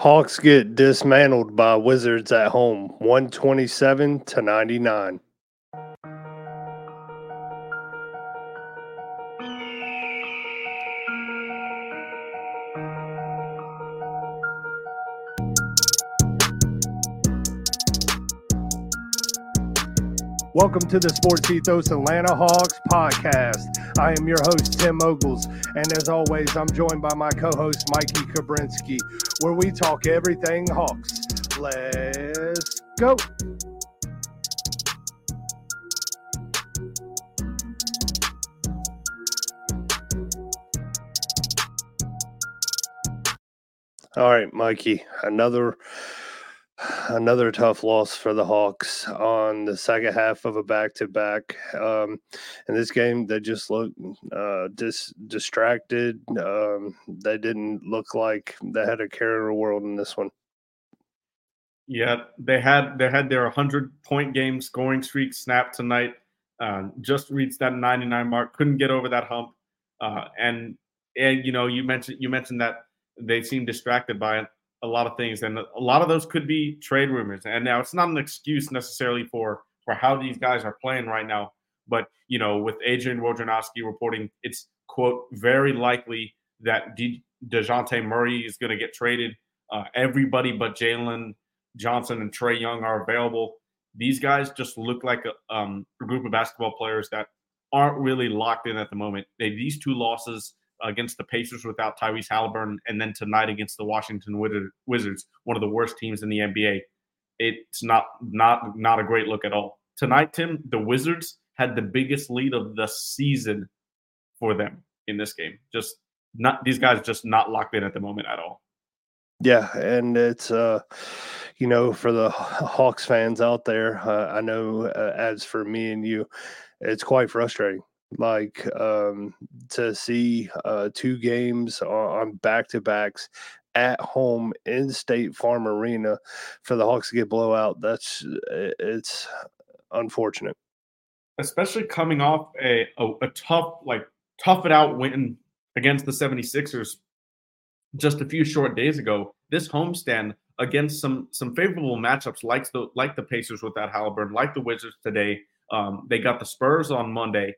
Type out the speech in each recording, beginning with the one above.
Hawks get dismantled by Wizards at home, 127 to 99. Welcome to the Sports Ethos Atlanta Hawks podcast. I am your host, Tim Ogles, and as always, I'm joined by my co host, Mikey Kabrinsky, where we talk everything Hawks. Let's go. All right, Mikey, another another tough loss for the Hawks on the second half of a back to back. In this game, they just looked uh, dis- distracted. Um, they didn't look like they had a care in the world in this one. Yeah, they had they had their 100 point game scoring streak snapped tonight. Uh, just reached that 99 mark. Couldn't get over that hump. Uh, and and you know you mentioned you mentioned that they seemed distracted by it a lot of things, and a lot of those could be trade rumors. And now it's not an excuse necessarily for for how these guys are playing right now, but you know, with Adrian Wojnarowski reporting, it's quote very likely that De- Dejounte Murray is going to get traded. Uh, everybody but Jalen Johnson and Trae Young are available. These guys just look like a, um, a group of basketball players that aren't really locked in at the moment. They these two losses against the Pacers without Tyrese Halliburton, and then tonight against the Washington Wizards, one of the worst teams in the NBA. It's not not not a great look at all. Tonight, Tim, the Wizards had the biggest lead of the season for them in this game. Just not these guys just not locked in at the moment at all. Yeah, and it's uh you know for the Hawks fans out there, uh, I know uh, as for me and you, it's quite frustrating like um, to see uh, two games on back to backs at home in State Farm Arena for the Hawks to get blowout. That's it's unfortunate, especially coming off a, a, a tough like tough it out win against the 76ers just a few short days ago. This homestand against some some favorable matchups like the like the Pacers without Halliburton, like the Wizards today. Um, they got the Spurs on Monday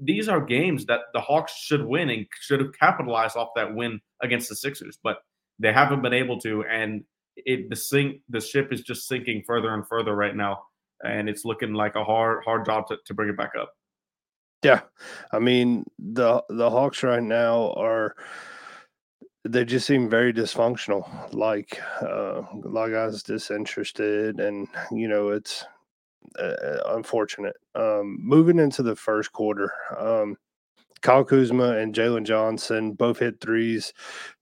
these are games that the Hawks should win and should have capitalized off that win against the Sixers, but they haven't been able to. And it the sink the ship is just sinking further and further right now, and it's looking like a hard hard job to, to bring it back up. Yeah, I mean the the Hawks right now are they just seem very dysfunctional. Like uh, was disinterested, and you know it's uh, unfortunate. Um, moving into the first quarter, um, Kyle Kuzma and Jalen Johnson both hit threes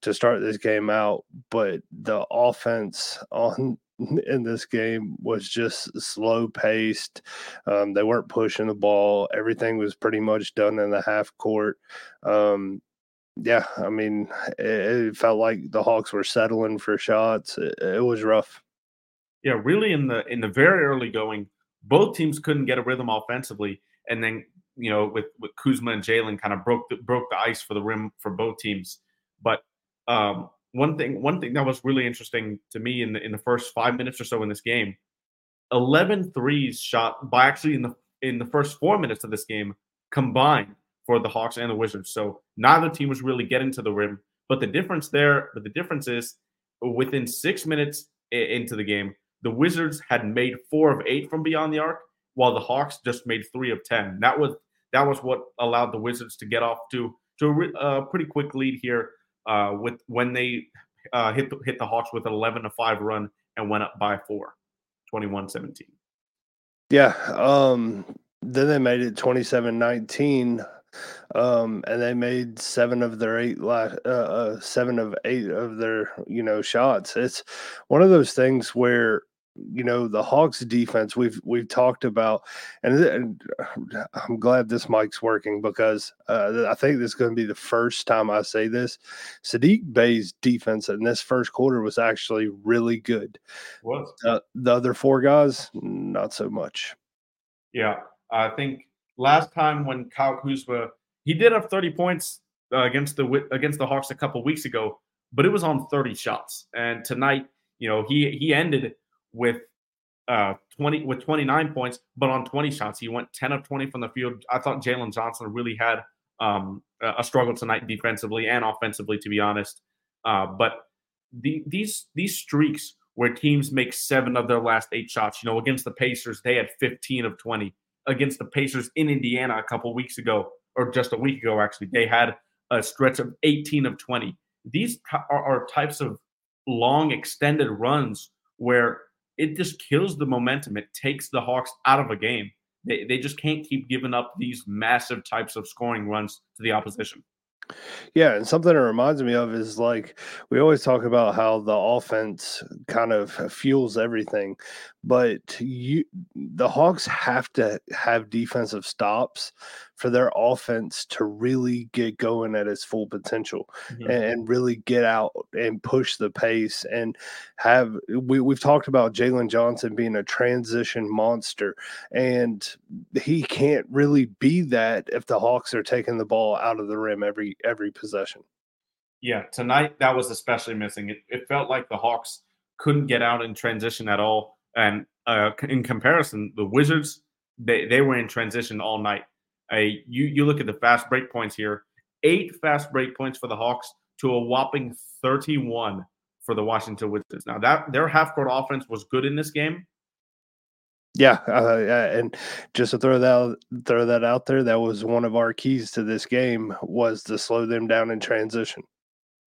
to start this game out, but the offense on in this game was just slow paced. Um, they weren't pushing the ball. Everything was pretty much done in the half court. Um, yeah, I mean, it, it, felt like the Hawks were settling for shots. It, it was rough. Yeah, really in the in the very early going, both teams couldn't get a rhythm offensively, and then you know with with Kuzma and Jalen kind of broke the, broke the ice for the rim for both teams. But um, one thing one thing that was really interesting to me in the in the first five minutes or so in this game, 11 threes shot by actually in the in the first four minutes of this game combined for the Hawks and the Wizards. So neither team was really getting to the rim. But the difference there, but the difference is within six minutes into the game, the Wizards had made four of eight from beyond the arc, while the Hawks just made three of ten. That was that was what allowed the Wizards to get off to to a pretty quick lead here uh, with when they uh, hit the, hit the Hawks with an 11 to 5 run and went up by four, 21 17. Yeah. Um, then they made it 27 19. Um, and they made seven of their eight last, uh, uh, seven of eight of their, you know, shots. It's one of those things where you know the Hawks defense we've we've talked about, and, and I'm glad this mic's working because uh, I think this is going to be the first time I say this. Saddiq Bey's defense in this first quarter was actually really good. Was uh, the other four guys not so much. Yeah, I think last time when Kyle Kuzma he did have 30 points uh, against the against the Hawks a couple weeks ago, but it was on 30 shots. And tonight, you know, he he ended with uh 20 with 29 points, but on 20 shots, he went 10 of 20 from the field. I thought Jalen Johnson really had um, a struggle tonight defensively and offensively, to be honest. Uh, but the, these these streaks where teams make seven of their last eight shots, you know, against the Pacers, they had 15 of 20. Against the Pacers in Indiana a couple weeks ago, or just a week ago, actually, they had a stretch of 18 of 20. These are, are types of long, extended runs where it just kills the momentum. It takes the Hawks out of a game. They, they just can't keep giving up these massive types of scoring runs to the opposition. Yeah, and something it reminds me of is like we always talk about how the offense kind of fuels everything, but you the Hawks have to have defensive stops for their offense to really get going at its full potential mm-hmm. and, really get out and push the pace and have we, we've talked about Jalen Johnson being a transition monster and he can't really be that if the Hawks are taking the ball out of the rim every every possession. Yeah, tonight that was especially missing. It, it felt like the Hawks couldn't get out in transition at all. And uh, in comparison, the Wizards they, they were in transition all night. You you look at the fast break points here, eight fast break points for the Hawks to a whopping 31 for the Washington Wizards. Now that their half court offense was good in this game. Yeah, uh, and just to throw that throw that out there, that was one of our keys to this game was to slow them down in transition.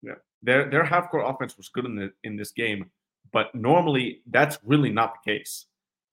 Yeah, their their half court offense was good in the in this game, but normally that's really not the case.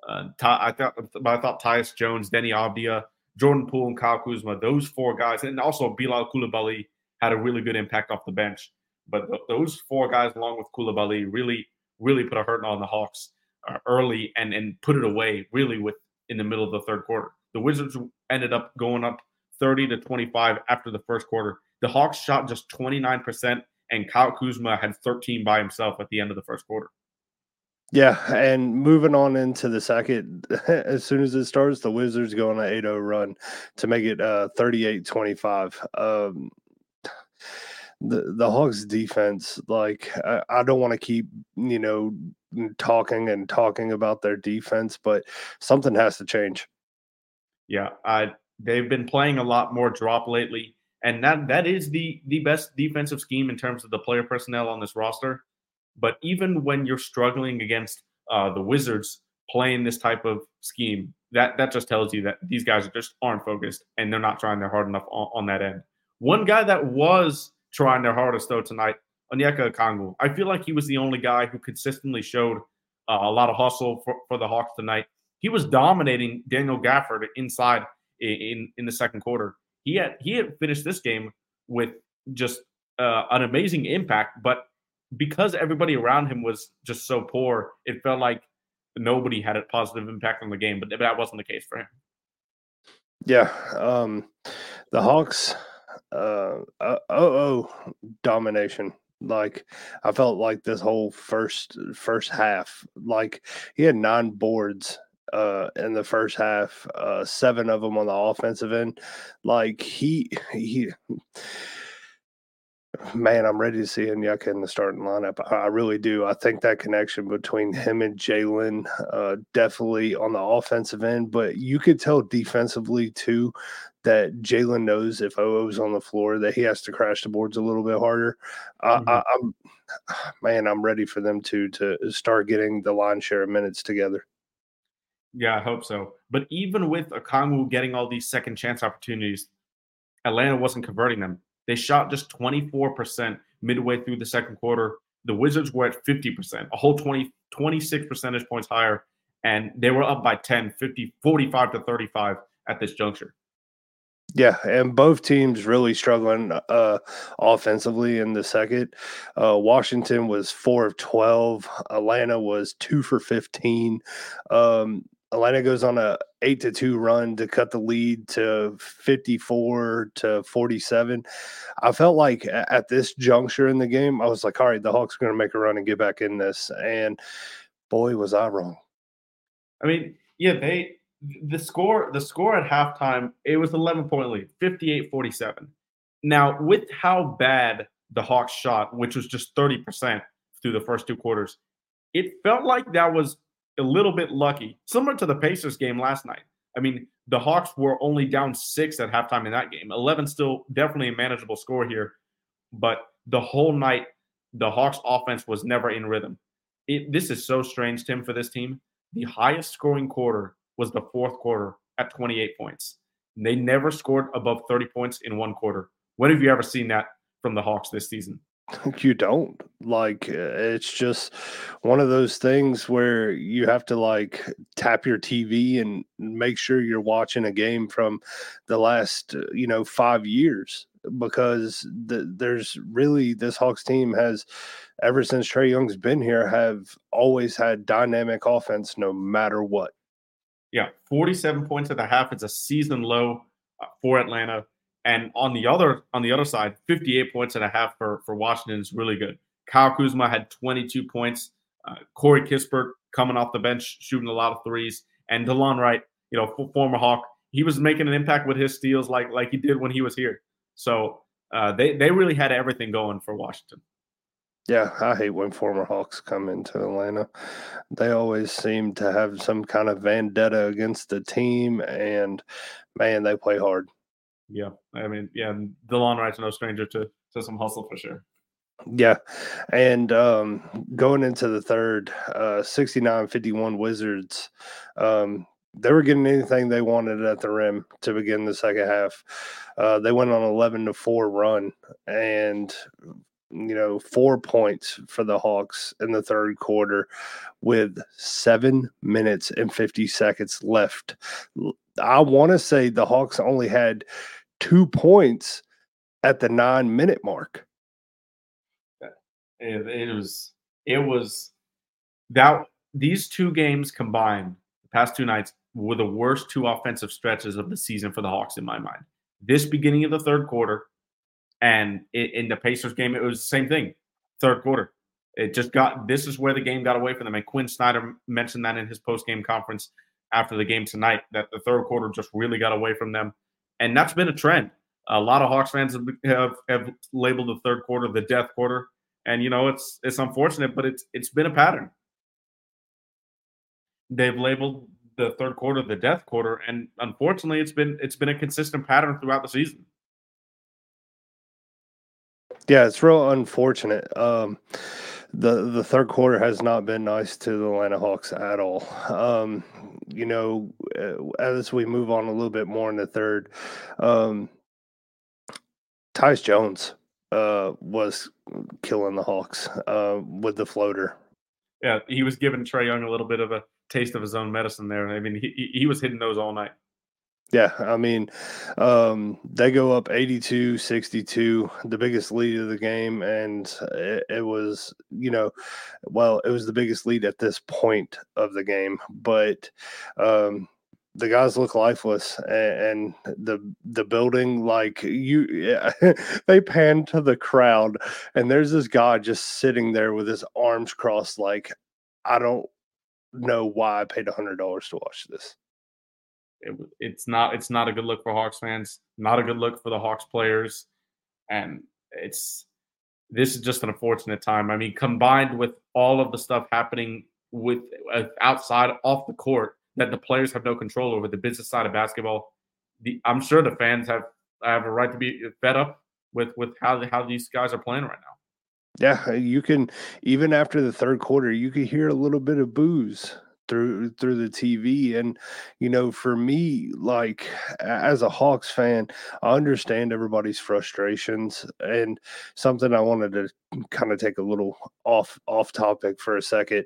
Uh, I thought, I thought Tyus Jones, Deni Avdija, Jordan Poole, and Kyle Kuzma, those four guys, and also Bilal Coulibaly had a really good impact off the bench. But th- those four guys, along with Coulibaly, really, really put a hurt on the Hawks uh, early and and put it away really with in the middle of the third quarter. The Wizards ended up going up 30 to 25 after the first quarter. The Hawks shot just 29%, and Kyle Kuzma had 13 by himself at the end of the first quarter. Yeah, and moving on into the second, as soon as it starts, the Wizards go on an 8 0 run to make it uh, 38 25. Um, the the Hawks defense, like I, I don't want to keep you know talking and talking about their defense, but something has to change. Yeah, I they've been playing a lot more drop lately, and that that is the the best defensive scheme in terms of the player personnel on this roster. But even when you're struggling against uh, the Wizards playing this type of scheme, that that just tells you that these guys just aren't focused and they're not trying their hard enough on, on that end. One guy that was trying their hardest though tonight, Onyeka Okongwu. I feel like he was the only guy who consistently showed uh, a lot of hustle for, for the Hawks tonight. He was dominating Daniel Gafford inside in, in, the second quarter. He had he had finished this game with just uh, an amazing impact, but because everybody around him was just so poor, it felt like nobody had a positive impact on the game. But that wasn't the case for him. Yeah, um, the Hawks uh, uh oh domination. Like I felt like this whole first first half, like he had nine boards uh in the first half, uh seven of them on the offensive end. Like he he man, I'm ready to see Onyeka in the starting lineup. I really do. I think that connection between him and Jalen, uh, definitely on the offensive end, but you could tell defensively too that Jalen knows if OO's on the floor that he has to crash the boards a little bit harder. Mm-hmm. I, I'm man, I'm ready for them to to start getting the line share of minutes together. Yeah, I hope so. But even with Okongwu getting all these second chance opportunities, Atlanta wasn't converting them. They shot just 24% midway through the second quarter. The Wizards were at 50%, a whole 20, 26 percentage points higher. And they were up by 10, 50, 45 to 35 at this juncture. Yeah, and both teams really struggling uh, offensively in the second. Uh, Washington was four of twelve. Atlanta was two for fifteen. Um, Atlanta goes on a eight to two run to cut the lead to fifty four to forty seven. I felt like at this juncture in the game, I was like, all right, the Hawks are going to make a run and get back in this, and boy, was I wrong. I mean, yeah, they the score the score at halftime it was 11 point lead 58-47 now with how bad the Hawks shot, which was just 30% through the first two quarters, it felt like that was a little bit lucky, similar to the Pacers game last night. I mean, the Hawks were only down six at halftime in that game. 11 still definitely a manageable score here, but the whole night, the Hawks offense was never in rhythm. It, this is so strange, Tim, for this team. The highest scoring quarter was the fourth quarter at 28 points. They never scored above 30 points in one quarter. When have you ever seen that from the Hawks this season? You don't like it's just one of those things where you have to like tap your TV and make sure you're watching a game from the last you know five years because the, there's really this Hawks team has ever since Trae Young's been here have always had dynamic offense no matter what. Yeah, 47 points at the half. It's a season low uh, for Atlanta. And on the other on the other side, 58 points and a half for, for Washington is really good. Kyle Kuzma had 22 points. Uh, Corey Kispert coming off the bench, shooting a lot of threes. And Delon Wright, you know, former Hawk, he was making an impact with his steals like like he did when he was here. So uh, they they really had everything going for Washington. Yeah, I hate when former Hawks come into Atlanta. They always seem to have some kind of vendetta against the team, and man, they play hard. Yeah, I mean, yeah, Delon Wright's no stranger to to some hustle for sure. Yeah. And um, going into the third, uh, 69 51 Wizards, um, they were getting anything they wanted at the rim to begin the second half. Uh, they went on 11 to 4 run and you know, four points for the Hawks in the third quarter with seven minutes and 50 seconds left. I want to say the Hawks only had two points at the nine minute mark. It, it was, it was that these two games combined, the past two nights, were the worst two offensive stretches of the season for the Hawks in my mind. This beginning of the third quarter, and in the Pacers game, it was the same thing. Third quarter, it just got. This is where the game got away from them. And Quin Snyder mentioned that in his post game conference after the game tonight that the third quarter just really got away from them, and that's been a trend. A lot of Hawks fans have, have, have labeled the third quarter the death quarter, and you know it's it's unfortunate, but it's it's been a pattern. They've labeled the third quarter the death quarter, and unfortunately, it's been it's been a consistent pattern throughout the season. Yeah, it's real unfortunate. Um, the the third quarter has not been nice to the Atlanta Hawks at all. Um, you know, uh, as we move on a little bit more in the third, um, Tyus Jones uh, was killing the Hawks uh, with the floater. Yeah, he was giving Trae Young a little bit of a taste of his own medicine there. I mean, he he was hitting those all night. Yeah, I mean, um, they go up 82 62, the biggest lead of the game. And it, it, was, you know, well, it was the biggest lead at this point of the game. But um, the guys look lifeless and, and the the building like you yeah, they pan to the crowd and there's this guy just sitting there with his arms crossed like i don't know why i paid a hundred dollars to watch this it, it's not it's not a good look for Hawks fans, not a good look for the Hawks players, and it's this is just an unfortunate time. I mean, combined with all of the stuff happening with uh, outside off the court that the players have no control over, the business side of basketball. The, I'm sure the fans have have a right to be fed up with with how how these guys are playing right now. Yeah, you can even after the third quarter, you can hear a little bit of boos through through the TV and you know for me like as a Hawks fan I understand everybody's frustrations and something I wanted to kind of take a little off off topic for a second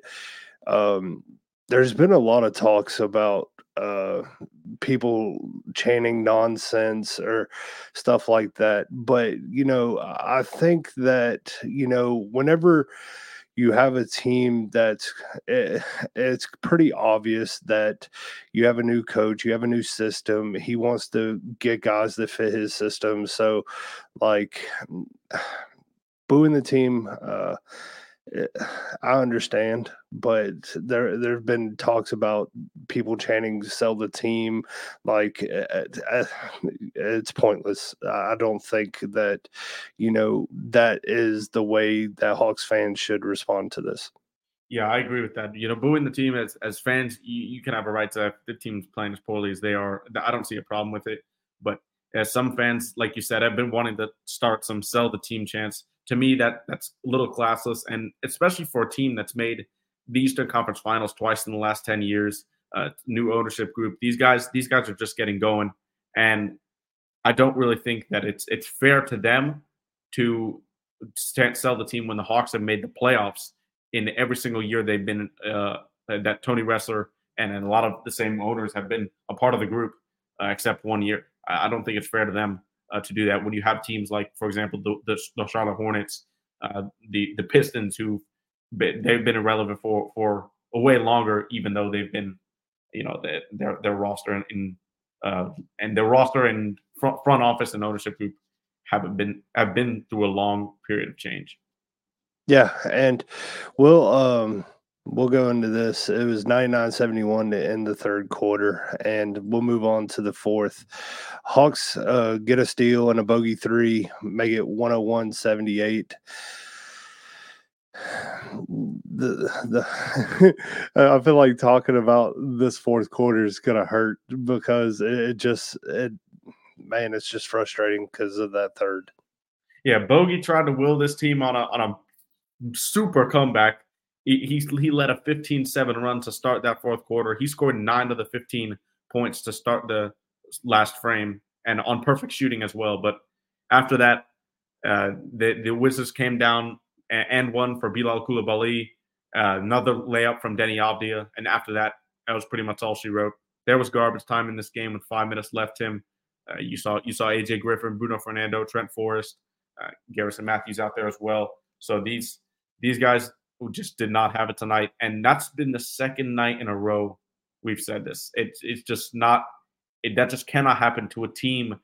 um there's been a lot of talks about uh people chanting nonsense or stuff like that but you know I think that you know whenever you have a team that's it, eh, it's pretty obvious that you have a new coach, you have a new system. He wants to get guys that fit his system. So, like, booing the team, uh, I understand, but there there have been talks about people chanting "sell the team." Like uh, uh, it's pointless. I don't think that you know that is the way that Hawks fans should respond to this. Yeah, I agree with that. You know, booing the team as as fans, you, you can have a right to the team's playing as poorly as they are. I don't see a problem with it. But as some fans, like you said, have been wanting to start some sell the team chants to me that that's a little classless. And especially for a team that's made the eastern conference finals twice in the last 10 years uh, new ownership group these guys these guys are just getting going. And i don't really think that it's it's fair to them to sell the team when the hawks have made the playoffs in every single year they've been uh, that Tony Ressler and, a lot of the same owners have been a part of the group uh, except one year. I don't think it's fair to them uh, to do that when you have teams like, for example, the, the, the Charlotte Hornets, uh, the the Pistons, who they've been irrelevant for for a way longer, even though they've been, you know, their their, roster in, in uh, and their roster and front, front office and ownership group haven't been have been through a long period of change. Yeah, and we'll um We'll go into this. It was 99 71 to end the third quarter, and we'll move on to the fourth. Hawks uh, get a steal and a bogey three, make it 101 78 the the I feel like talking about this fourth quarter is gonna hurt because it just it man it's just frustrating because of that third. Yeah, Bogey tried to will this team on a on a super comeback he, he, led a 15-7 run to start that fourth quarter. He scored nine of the 15 points to start the last frame and on perfect shooting as well. But after that, uh, the, the Wizards came down and one for Bilal Coulibaly, uh, another layup from Deni Avdija. And after that, that was pretty much all she wrote. There was garbage time in this game with five minutes left. Him, uh, you saw you saw AJ Griffin, Bruno Fernando, Trent Forrest, uh, Garrison Matthews out there as well. So these these guys who just did not have it tonight. And that's been the second night in a row we've said this. It's it's just not it, that just cannot happen to a team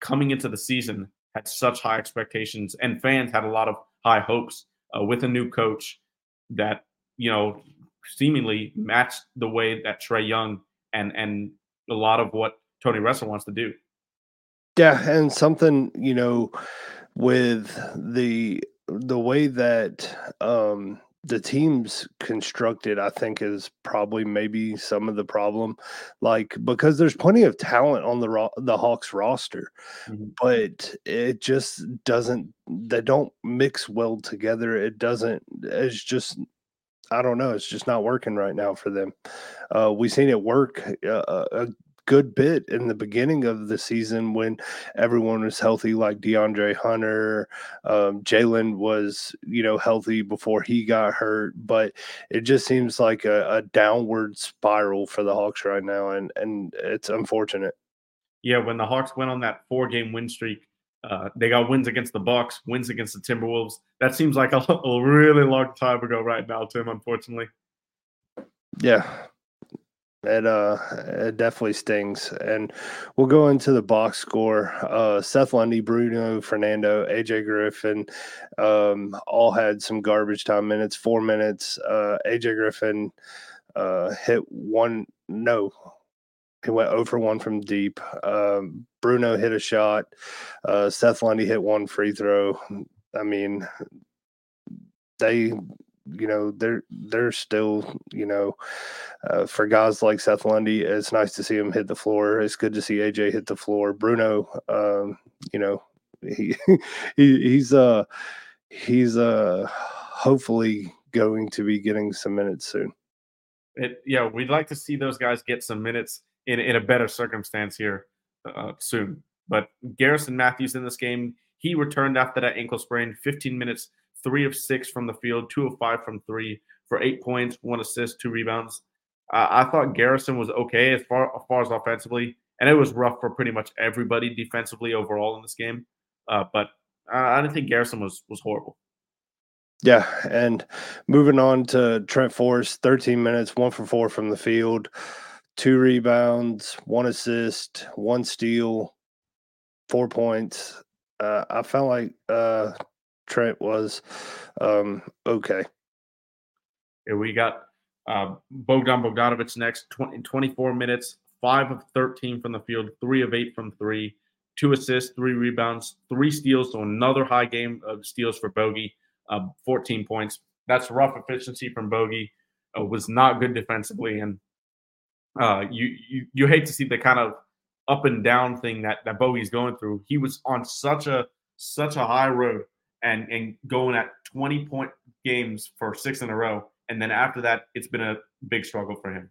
coming into the season had such high expectations and fans had a lot of high hopes uh, with a new coach that you know seemingly matched the way that Trae Young and and a lot of what Tony Ressler wants to do. Yeah, and something you know with the the way that um the team's constructed, I think, is probably maybe some of the problem. Like because there's plenty of talent on the ro- the Hawks roster, mm-hmm. but it just doesn't. They don't mix well together. It doesn't. It's just. I don't know. It's just not working right now for them. Uh, we've seen it work uh, a good bit in the beginning of the season when everyone was healthy, like DeAndre Hunter. Um, Jalen was, you know, healthy before he got hurt, but it just seems like a, a downward spiral for the Hawks right now, and and it's unfortunate. Yeah, when the Hawks went on that four-game win streak, uh, they got wins against the Bucks, wins against the Timberwolves. That seems like a, a really long time ago right now, Tim. Unfortunately. Yeah, it uh it definitely stings. And we'll go into the box score. Uh Seth Lundy, Bruno, Fernando, AJ Griffin, um, all had some garbage time minutes, four minutes. Uh AJ Griffin uh hit one no. He went over one from deep. Um, Bruno hit a shot. Uh, Seth Lundy hit one free throw. I mean, they you know they're they're still you know uh, for guys like Seth Lundy, it's nice to see him hit the floor. It's good to see AJ hit the floor. Bruno, um, you know, he, he he's uh he's uh hopefully going to be getting some minutes soon. It, yeah, we'd like to see those guys get some minutes in in a better circumstance here uh, soon. But Garrison Matthews in this game, he returned after that ankle sprain, 15 minutes, three of six from the field, two of five from three for eight points, one assist, two rebounds. Uh, I thought Garrison was okay as far as far as offensively, and it was rough for pretty much everybody defensively overall in this game. Uh, but I didn't think Garrison was was horrible. Yeah, and moving on to Trent Forrest, 13 minutes, one for four from the field, two rebounds, one assist, one steal, four points. Uh, I felt like uh, Trent was um, okay. Yeah, we got uh, Bogdan Bogdanovic next, 20, 24 minutes, five of 13 from the field, three of eight from three, two assists, three rebounds, three steals. So another high game of steals for Bogey, uh, 14 points. That's rough efficiency from Bogey. Uh, was not good defensively, and uh, you, you you hate to see the kind of up and down thing that that Bogey's going through. He was on such a such a high road and and going at 20 point games for six in a row, and then after that, it's been a big struggle for him.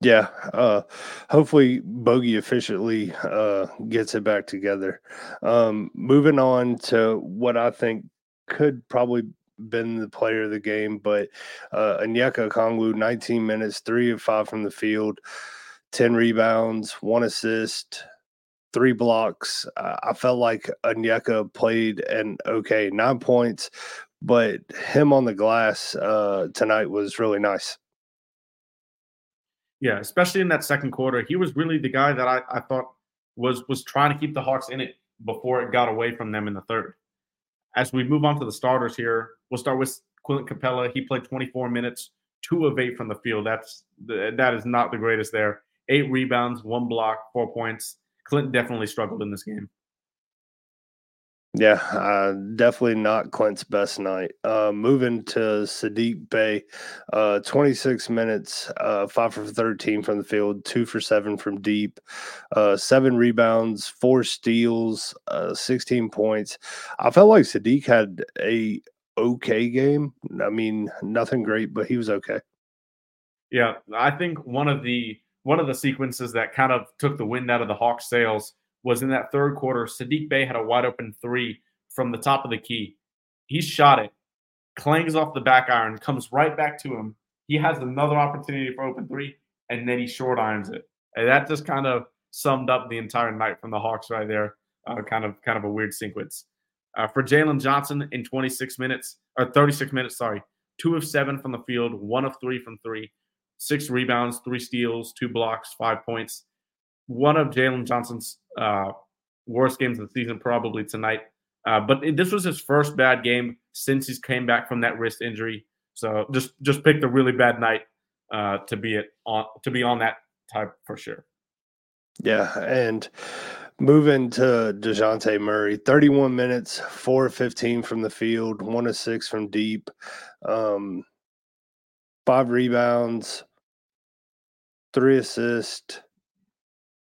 Yeah, uh, hopefully Bogey efficiently uh, gets it back together. Um, moving on to what I think could probably been the player of the game, but uh, Onyeka Okongwu, 19 minutes, three of five from the field, 10 rebounds, one assist, three blocks. Uh, I felt like Onyeka played an okay nine points, but him on the glass uh, tonight was really nice. Yeah, especially in that second quarter, he was really the guy that I, I thought was was trying to keep the Hawks in it before it got away from them in the third. As we move on to the starters here, we'll start with Clint Capela. He played 24 minutes, two of eight from the field. That's that is not the greatest there. Eight rebounds, one block, four points. Clint definitely struggled in this game. Yeah, uh, definitely not Clint's best night. Uh, moving to Saddiq Bey, uh, 26 minutes, uh, five for 13 from the field, two for seven from deep, uh, seven rebounds, four steals, uh, 16 points. I felt like Saddiq had a okay game. I mean, nothing great, but he was okay. Yeah, I think one of the one of the sequences that kind of took the wind out of the Hawks' sails was in that third quarter. Saddiq Bey had a wide open three from the top of the key. He shot it, clangs off the back iron, comes right back to him. He has another opportunity for open three, and then he short irons it. And that just kind of summed up the entire night from the Hawks right there. Uh, kind of kind of a weird sequence. Uh, for Jalen Johnson in 26 minutes or 36 minutes, sorry, two of seven from the field, one of three from three, six rebounds, three steals, two blocks, five points one of Jalen Johnson's uh, worst games of the season, probably tonight. Uh, but it, this was his first bad game since he's came back from that wrist injury. So just just picked a really bad night uh, to be it on to be on that type for sure. Yeah, and moving to Dejounte Murray, 31 minutes, 4 15 from the field, 1 of 6 from deep, um, 5 rebounds, 3 assists,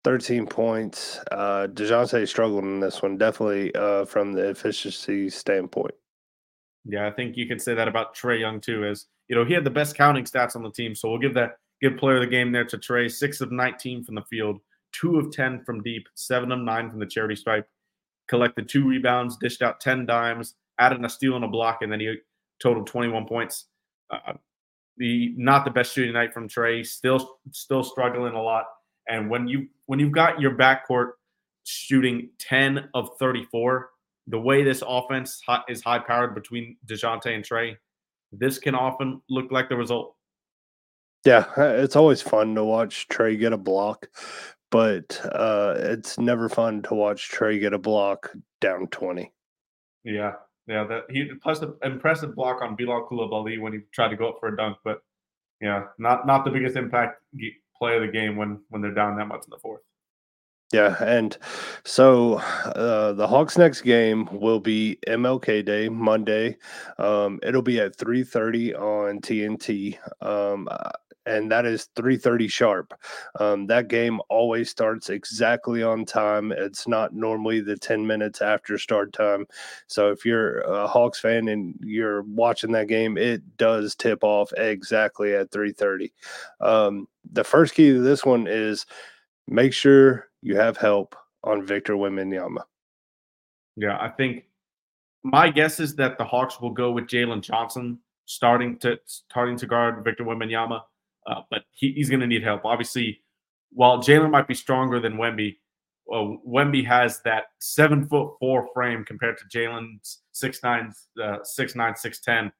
13 points. Uh, DeJounte struggled in this one, definitely uh, from the efficiency standpoint. Yeah, I think you can say that about Trae Young too. As you know, he had the best counting stats on the team, so we'll give that give player of the game there to Trae. Six of 19 from the field, two of 10 from deep, seven of nine from the charity stripe. Collected two rebounds, dished out 10 dimes, added a steal and a block, and then he totaled 21 points. Uh, the not the best shooting night from Trae. Still, still struggling a lot. And when you when you've got your backcourt shooting 10 of 34, the way this offense is high powered between DeJounte and Trae, this can often look like the result. Yeah, it's always fun to watch Trae get a block, but uh, it's never fun to watch Trae get a block down 20. Yeah, yeah. That he plus an impressive block on Bilal Coulibaly when he tried to go up for a dunk, but yeah, not not the biggest impact play of the game when when they're down that much in the fourth. Yeah, and so uh, the Hawks' next game will be MLK Day, Monday. Um, it'll be at three thirty on TNT, um, and that is three thirty sharp. Um, that game always starts exactly on time. It's not normally the ten minutes after start time. So if you're a Hawks fan and you're watching that game, it does tip off exactly at three thirty. Um, the first key to this one is make sure you have help on Victor Wembanyama. Yeah, I think my guess is that the Hawks will go with Jalen Johnson starting to starting to guard Victor Wembanyama, uh, but he, he's going to need help. Obviously, while Jalen might be stronger than Wemby, uh, Wemby has that seven foot four frame compared to Jalen's six nine, uh, six nine, six ten,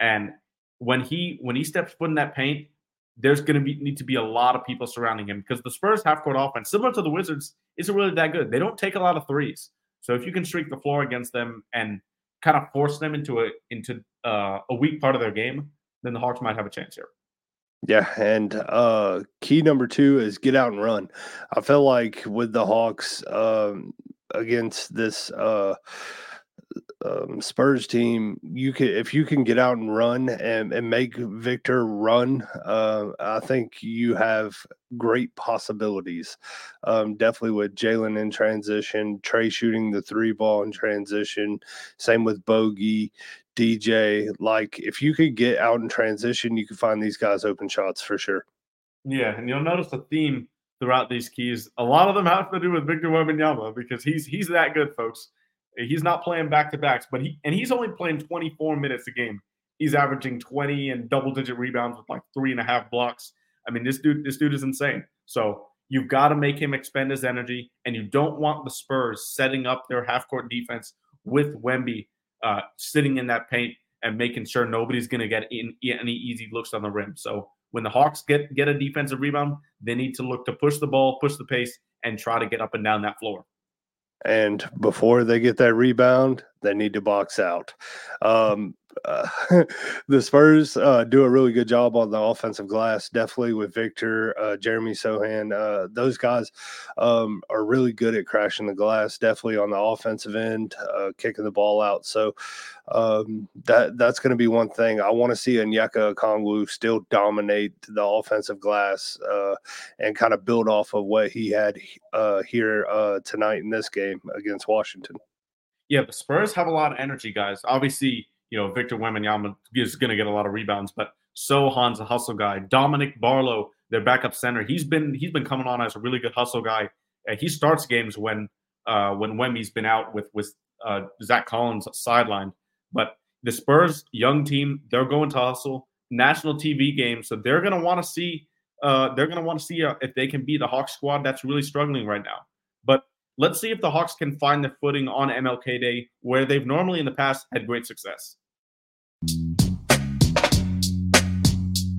and when he when he steps foot in that paint, there's going to be need to be a lot of people surrounding him because the Spurs half court offense, similar to the Wizards, isn't really that good. They don't take a lot of threes. So if you can streak the floor against them and kind of force them into a into uh, a weak part of their game, then the Hawks might have a chance here. Yeah, and uh key number two is get out and run. I feel like with the Hawks um against this uh um, Spurs team, you can if you can get out and run and, and make Victor run, uh, I think you have great possibilities. Um, definitely with Jalen in transition, Trae shooting the three ball in transition, same with Bogey, DJ. Like if you could get out in transition, you could find these guys open shots for sure. Yeah, and you'll notice the theme throughout these keys. A lot of them have to do with Victor Wembanyama because he's he's that good, folks. He's not playing back to backs, but he and he's only playing 24 minutes a game. He's averaging 20 and double digit rebounds with like three and a half blocks. I mean, this dude, this dude is insane. So you've got to make him expend his energy, and you don't want the Spurs setting up their half court defense with Wemby uh, sitting in that paint and making sure nobody's going to get in, any easy looks on the rim. So when the Hawks get get a defensive rebound, they need to look to push the ball, push the pace, and try to get up and down that floor. And before they get that rebound, they need to box out. Um, uh, the Spurs uh, do a really good job on the offensive glass, definitely with Victor, uh, Jeremy Sochan. Uh, those guys um, are really good at crashing the glass, definitely on the offensive end, uh, kicking the ball out. So um, that that's going to be one thing. I want to see Onyeka Okongwu still dominate the offensive glass and kind of build off of what he had here tonight in this game against Washington. Yeah, the Spurs have a lot of energy, guys. Obviously, you know, Victor Wembanyama is going to get a lot of rebounds, but Sochan's a hustle guy. Dominick Barlow, their backup center, he's been he's been coming on as a really good hustle guy. Uh, he starts games when uh, when Wemby's been out with with uh, Zach Collins sidelined. But the Spurs, young team, they're going to hustle. National TV game, so they're going to want to see uh, they're going to want to see uh, if they can beat the Hawks squad that's really struggling right now. Let's see if the Hawks can find their footing on MLK Day, where they've normally in the past had great success.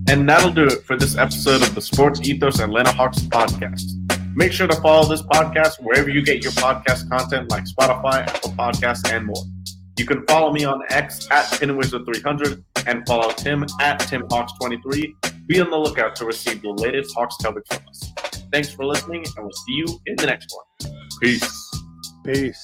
And that'll do it for this episode of the Sports Ethos Atlanta Hawks podcast. Make sure to follow this podcast wherever you get your podcast content like Spotify, Apple Podcasts, and more. You can follow me on X at PinWizard300 and follow Tim at TimHawks23. Be on the lookout to receive the latest Hawks coverage from us. Thanks for listening, and we'll see you in the next one. Peace. Peace.